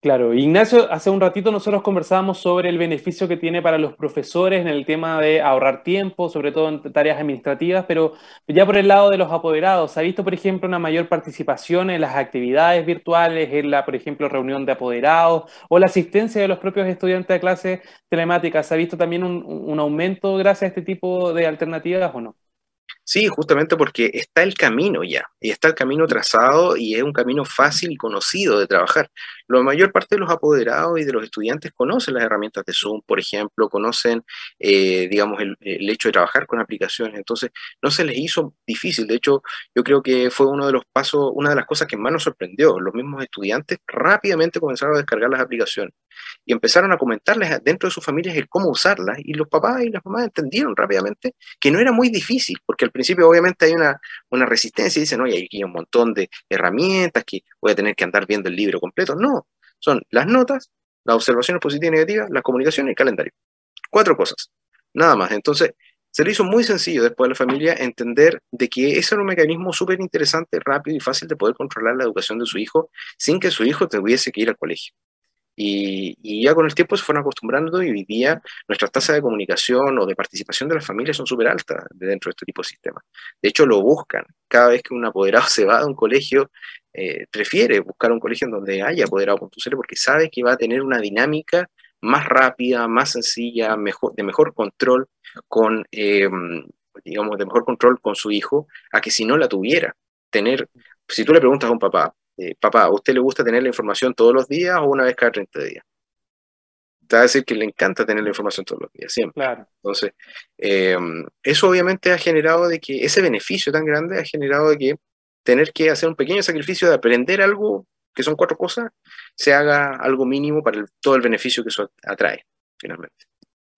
Claro, Ignacio, hace un ratito nosotros conversábamos sobre el beneficio que tiene para los profesores en el tema de ahorrar tiempo, sobre todo en tareas administrativas, pero ya por el lado de los apoderados, ¿ha visto, por ejemplo, una mayor participación en las actividades virtuales, en la, por ejemplo, reunión de apoderados o la asistencia de los propios estudiantes de clases telemáticas? ¿Se ha visto también un aumento gracias a este tipo de alternativas o no? Sí, justamente porque está el camino ya, y está el camino trazado y es un camino fácil y conocido de trabajar. La mayor parte de los apoderados y de los estudiantes conocen las herramientas de Zoom, por ejemplo, conocen, eh, digamos, el, hecho de trabajar con aplicaciones, entonces no se les hizo difícil. De hecho, yo creo que fue uno de los pasos, una de las cosas que más nos sorprendió. Los mismos estudiantes rápidamente comenzaron a descargar las aplicaciones y empezaron a comentarles dentro de sus familias el cómo usarlas y los papás y las mamás entendieron rápidamente que no era muy difícil, porque al principio obviamente hay una, una resistencia y dicen, oye, hay un montón de herramientas que voy a tener que andar viendo el libro completo. No, son las notas, las observaciones positivas y negativas, la comunicación y el calendario. Cuatro cosas, nada más. Entonces, se le hizo muy sencillo después a la familia entender de que ese era un mecanismo súper interesante, rápido y fácil de poder controlar la educación de su hijo sin que su hijo tuviese que ir al colegio. Y, ya con el tiempo se fueron acostumbrando y hoy día nuestras tasas de comunicación o de participación de las familias son súper altas dentro de este tipo de sistemas. De hecho, lo buscan. Cada vez que un apoderado *laughs* se va de un colegio, eh, prefiere buscar un colegio en donde haya apoderado.cl porque sabe que va a tener una dinámica más rápida, más sencilla, mejor, de mejor control con, em, digamos, de mejor control con su hijo, a que si no la tuviera. Tener, si tú le preguntas a un papá, eh, papá, ¿a usted le gusta tener la información todos los días o una vez cada 30 días? Te va a decir que le encanta tener la información todos los días, siempre. Claro. Entonces, em, eso obviamente ha generado de que ese beneficio tan grande ha generado de que tener que hacer un pequeño sacrificio de aprender algo, que son cuatro cosas, se haga algo mínimo para todo el beneficio que eso atrae, finalmente.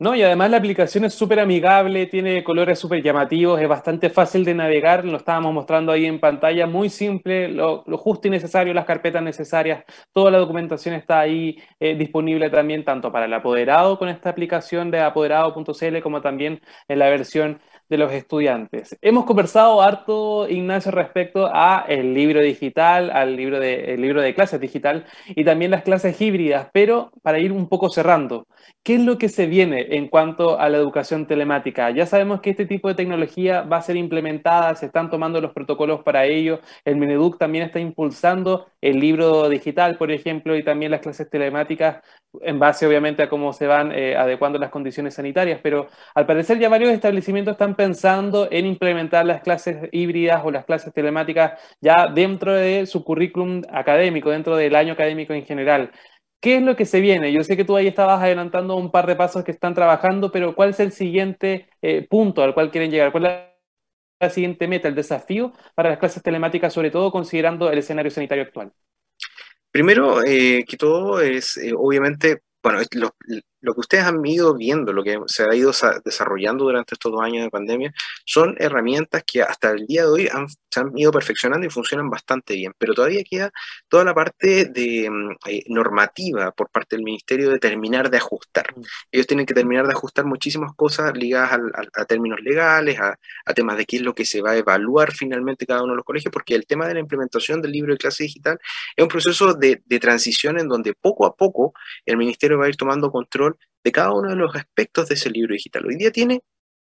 No, y además la aplicación es súper amigable, tiene colores súper llamativos, es bastante fácil de navegar, lo estábamos mostrando ahí en pantalla, muy simple, lo, justo y necesario, las carpetas necesarias, toda la documentación está ahí eh, disponible también tanto para el apoderado con esta aplicación de apoderado.cl como también en la versión de los estudiantes. Hemos conversado harto, Ignacio, respecto a el libro digital, al libro de, el libro de clases digital y también las clases híbridas, pero para ir un poco cerrando, ¿qué es lo que se viene en cuanto a la educación telemática? Ya sabemos que este tipo de tecnología va a ser implementada, se están tomando los protocolos para ello, el Mineduc también está impulsando el libro digital, por ejemplo, y también las clases telemáticas en base obviamente a cómo se van eh, adecuando las condiciones sanitarias, pero al parecer ya varios establecimientos están pensando en implementar las clases híbridas o las clases telemáticas ya dentro de su currículum académico, dentro del año académico en general. ¿Qué es lo que se viene? Yo sé que tú ahí estabas adelantando un par de pasos que están trabajando, pero ¿cuál es el siguiente eh, punto al cual quieren llegar? ¿Cuál es la siguiente meta, el desafío para las clases telemáticas, sobre todo considerando el escenario sanitario actual? Primero eh, que todo es, eh, obviamente, bueno, lo, lo, que ustedes han ido viendo, lo que se ha ido desarrollando durante estos dos años de pandemia, son herramientas que hasta el día de hoy han, se han ido perfeccionando y funcionan bastante bien, pero todavía queda toda la parte de mm, eh, normativa por parte del ministerio de terminar de ajustar. Mm. Ellos tienen que terminar de ajustar muchísimas cosas ligadas a, términos legales, a, temas de qué es lo que se va a evaluar finalmente cada uno de los colegios, porque el tema de la implementación del libro de clase digital es un proceso de, de transición en donde poco a poco el ministerio va a ir tomando control de cada uno de los aspectos de ese libro digital. Hoy día tiene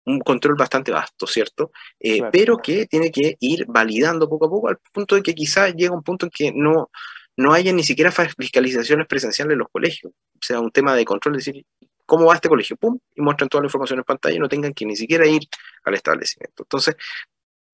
un control bastante vasto, ¿cierto? Eh, pero que tiene que ir validando poco a poco al punto de que quizá llega un punto en que no, no haya ni siquiera fiscalizaciones presenciales en los colegios. O sea, un tema de control, es decir, ¿cómo va este colegio? ¡Pum! Y muestran toda la información en pantalla y no tengan que ni siquiera ir al establecimiento. Entonces,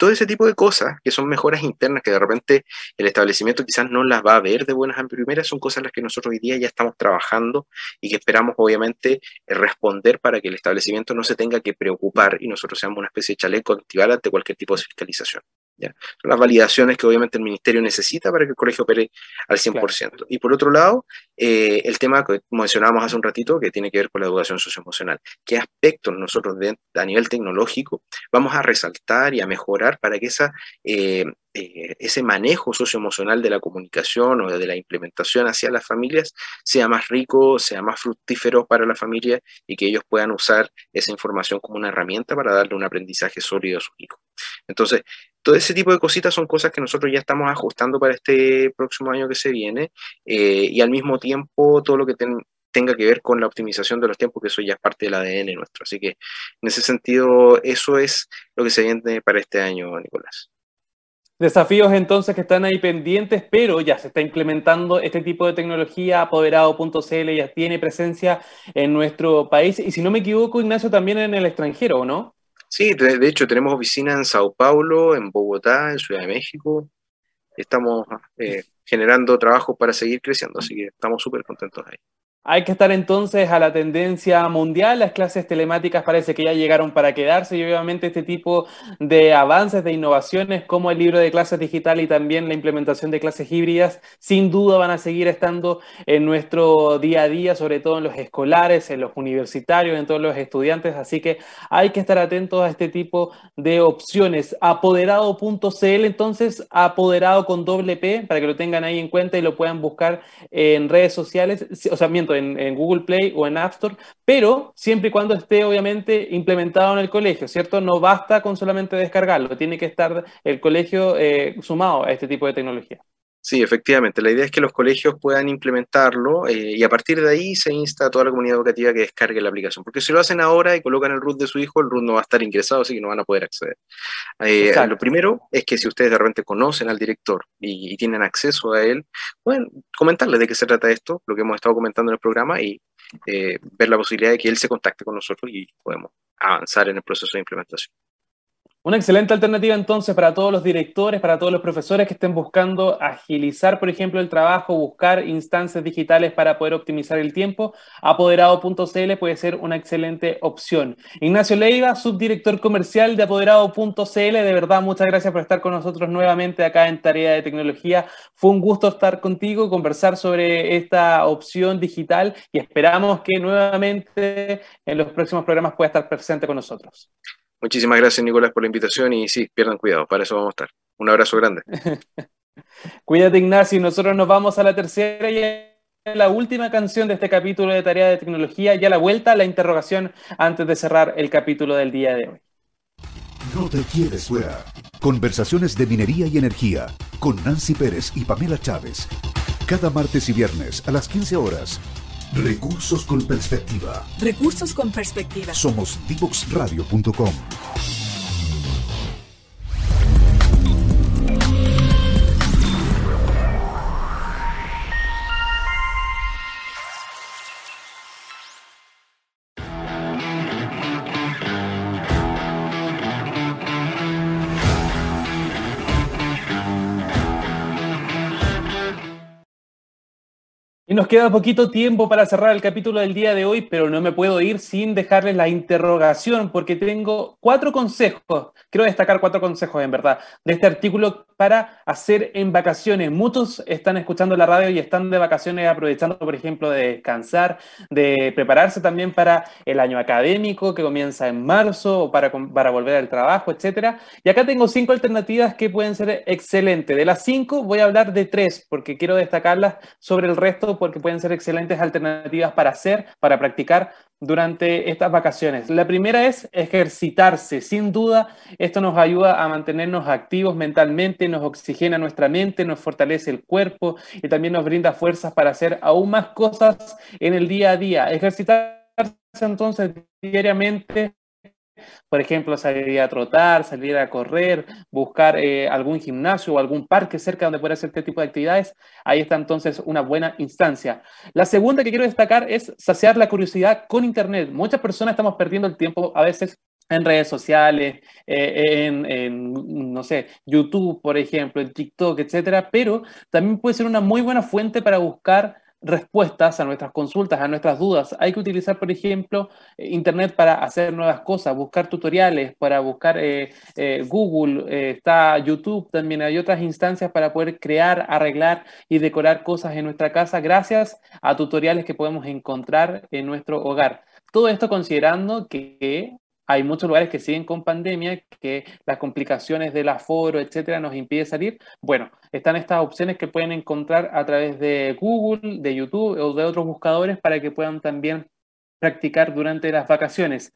todo ese tipo de cosas que son mejoras internas que de repente el establecimiento quizás no las va a ver de buenas a primeras, son cosas las que nosotros hoy día ya estamos trabajando y que esperamos obviamente responder para que el establecimiento no se tenga que preocupar y nosotros seamos una especie de chaleco activar ante cualquier tipo de fiscalización. Son las validaciones que obviamente el ministerio necesita para que el colegio opere al 100%. Y por otro lado, eh, el tema que mencionábamos hace un ratito, que tiene que ver con la educación socioemocional. ¿Qué aspectos nosotros a nivel tecnológico vamos a resaltar y a mejorar para que esa, eh, eh, ese manejo socioemocional de la comunicación o de la implementación hacia las familias sea más rico, sea más fructífero para la familia y que ellos puedan usar esa información como una herramienta para darle un aprendizaje sólido a su hijo? Entonces, todo ese tipo de cositas son cosas que nosotros ya estamos ajustando para este próximo año que se viene eh, y al mismo tiempo todo lo que tenga que ver con la optimización de los tiempos, que eso ya es parte del ADN nuestro. Así que en ese sentido, eso es lo que se viene para este año, Nicolás. Desafíos entonces que están ahí pendientes, pero ya se está implementando este tipo de tecnología. Apoderado.cl ya tiene presencia en nuestro país y si no me equivoco, Ignacio, también en el extranjero, ¿no? Sí, de, hecho tenemos oficina en Sao Paulo, en Bogotá, en Ciudad de México. Estamos eh, generando trabajo para seguir creciendo, así que estamos súper contentos ahí. Hay que estar entonces a la tendencia mundial. Las clases telemáticas parece que ya llegaron para quedarse y obviamente este tipo de avances, de innovaciones como el libro de clases digital y también la implementación de clases híbridas, sin duda van a seguir estando en nuestro día a día, sobre todo en los escolares, en los universitarios, en todos los estudiantes. Así que hay que estar atentos a este tipo de opciones. Apoderado.cl, entonces, apoderado con doble P, para que lo tengan ahí en cuenta y lo puedan buscar en redes sociales. O sea, mientras en, Google Play o en App Store, pero siempre y cuando esté obviamente implementado en el colegio, ¿cierto? No basta con solamente descargarlo, tiene que estar el colegio eh, sumado a este tipo de tecnología. Sí, efectivamente. La idea es que los colegios puedan implementarlo eh, y a partir de ahí se insta a toda la comunidad educativa que descargue la aplicación. Porque si lo hacen ahora y colocan el root de su hijo, el root no va a estar ingresado, así que no van a poder acceder. Eh, lo primero es que si ustedes de repente conocen al director y, tienen acceso a él, pueden comentarle de qué se trata esto, lo que hemos estado comentando en el programa y eh, ver la posibilidad de que él se contacte con nosotros y podemos avanzar en el proceso de implementación. Una excelente alternativa entonces para todos los directores, para todos los profesores que estén buscando agilizar, por ejemplo, el trabajo, buscar instancias digitales para poder optimizar el tiempo. Apoderado.cl puede ser una excelente opción. Ignacio Leiva, subdirector comercial de Apoderado.cl, de verdad, muchas gracias por estar con nosotros nuevamente acá en Tarea de Tecnología. Fue un gusto estar contigo, conversar sobre esta opción digital y esperamos que nuevamente en los próximos programas pueda estar presente con nosotros. Muchísimas gracias, Nicolás, por la invitación y sí, pierdan cuidado, para eso vamos a estar. Un abrazo grande. *laughs* Cuídate, Ignacio. Nosotros nos vamos a la tercera y la última canción de este capítulo de Tarea de Tecnología y a la vuelta la interrogación antes de cerrar el capítulo del día de hoy. No te quedes fuera. Conversaciones de minería y energía con Nancy Pérez y Pamela Chávez. Cada martes y viernes a las 15 horas Recursos con perspectiva. Recursos con perspectiva. Somos divoxradio.com. Y nos queda poquito tiempo para cerrar el capítulo del día de hoy, pero no me puedo ir sin dejarles la interrogación, porque tengo cuatro consejos, quiero destacar cuatro consejos en verdad, de este artículo para hacer en vacaciones. Muchos están escuchando la radio y están de vacaciones aprovechando, por ejemplo, de descansar, de prepararse también para el año académico que comienza en marzo o para, para volver al trabajo, etc. Y acá tengo cinco alternativas que pueden ser excelentes. De las cinco voy a hablar de tres porque quiero destacarlas sobre el resto porque pueden ser excelentes alternativas para hacer, para practicar durante estas vacaciones. La primera es ejercitarse. Sin duda, esto nos ayuda a mantenernos activos mentalmente, nos oxigena nuestra mente, nos fortalece el cuerpo y también nos brinda fuerzas para hacer aún más cosas en el día a día. Ejercitarse entonces diariamente por ejemplo, salir a trotar, salir a correr, buscar eh, algún gimnasio o algún parque cerca donde pueda hacer este tipo de actividades, ahí está entonces una buena instancia. La segunda que quiero destacar es saciar la curiosidad con Internet. Muchas personas estamos perdiendo el tiempo a veces en redes sociales, eh, en, en, no sé, YouTube, por ejemplo, en TikTok, etcétera, pero también puede ser una muy buena fuente para buscar respuestas a nuestras consultas, a nuestras dudas. Hay que utilizar, por ejemplo, eh, Internet para hacer nuevas cosas, buscar tutoriales, para buscar eh, eh, Google, está YouTube también, hay otras instancias para poder crear, arreglar y decorar cosas en nuestra casa gracias a tutoriales que podemos encontrar en nuestro hogar. Todo esto considerando que hay muchos lugares que siguen con pandemia, que las complicaciones del aforo, etcétera, nos impide salir. Bueno, están estas opciones que pueden encontrar a través de Google, de YouTube o de otros buscadores para que puedan también practicar durante las vacaciones.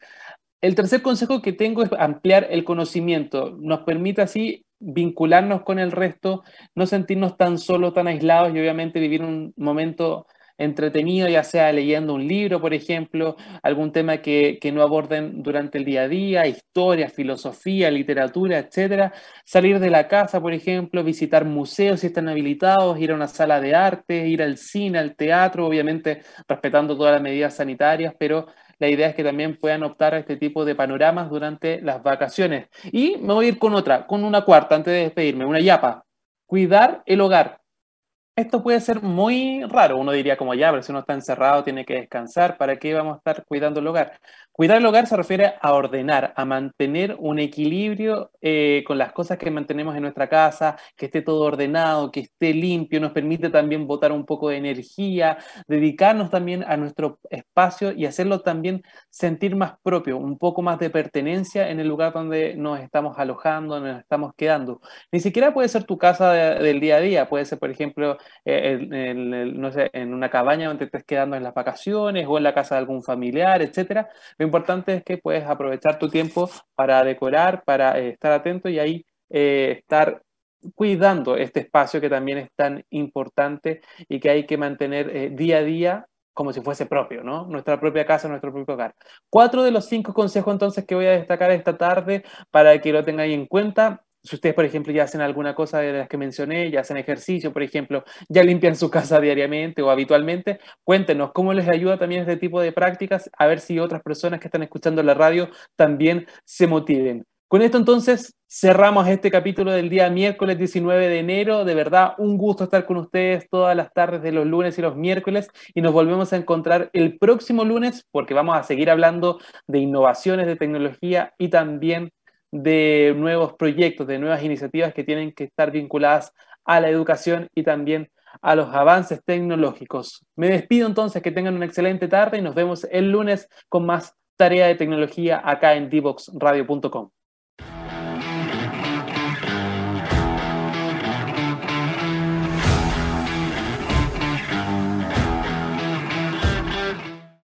El tercer consejo que tengo es ampliar el conocimiento. Nos permite así vincularnos con el resto, no sentirnos tan solos, tan aislados y obviamente vivir un momento entretenido, ya sea leyendo un libro, por ejemplo, algún tema que, no aborden durante el día a día, historia, filosofía, literatura, etcétera. Salir de la casa, por ejemplo, visitar museos si están habilitados, ir a una sala de arte, ir al cine, al teatro, obviamente respetando todas las medidas sanitarias, pero la idea es que también puedan optar a este tipo de panoramas durante las vacaciones. Y me voy a ir con otra, con una cuarta antes de despedirme, una yapa. Cuidar el hogar esto puede ser muy raro. Uno diría como ya, pero si uno está encerrado tiene que descansar, ¿para qué vamos a estar cuidando el hogar? Cuidar el hogar se refiere a ordenar, a mantener un equilibrio eh, con las cosas que mantenemos en nuestra casa, que esté todo ordenado, que esté limpio, nos permite también botar un poco de energía, dedicarnos también a nuestro espacio y hacerlo también sentir más propio, un poco más de pertenencia en el lugar donde nos estamos alojando, nos estamos quedando. Ni siquiera puede ser tu casa del día a día, puede ser, por ejemplo, eh, no sé, en una cabaña donde estés quedando en las vacaciones o en la casa de algún familiar, etcétera importante es que puedes aprovechar tu tiempo para decorar, para eh, estar atento y ahí eh, estar cuidando este espacio que también es tan importante y que hay que mantener eh, día a día como si fuese propio, ¿no? Nuestra propia casa, nuestro propio hogar. Cuatro de los cinco consejos entonces que voy a destacar esta tarde para que lo tengáis en cuenta si ustedes, por ejemplo, ya hacen alguna cosa de las que mencioné, ya hacen ejercicio, por ejemplo, ya limpian su *laughs* casa diariamente o habitualmente, cuéntenos cómo les ayuda también este tipo de prácticas, a ver si otras personas que están escuchando la radio también se motiven. Con esto entonces cerramos este capítulo del día miércoles 19 de enero. De verdad, un gusto estar con ustedes todas las tardes de los lunes y los miércoles y nos volvemos a encontrar el próximo lunes porque vamos a seguir hablando de innovaciones, de tecnología y también de nuevos proyectos, de nuevas iniciativas que tienen que estar vinculadas a la educación y también a los avances tecnológicos. Me despido entonces, que tengan una excelente tarde y nos vemos el lunes con más tarea de tecnología acá en divoxradio.com.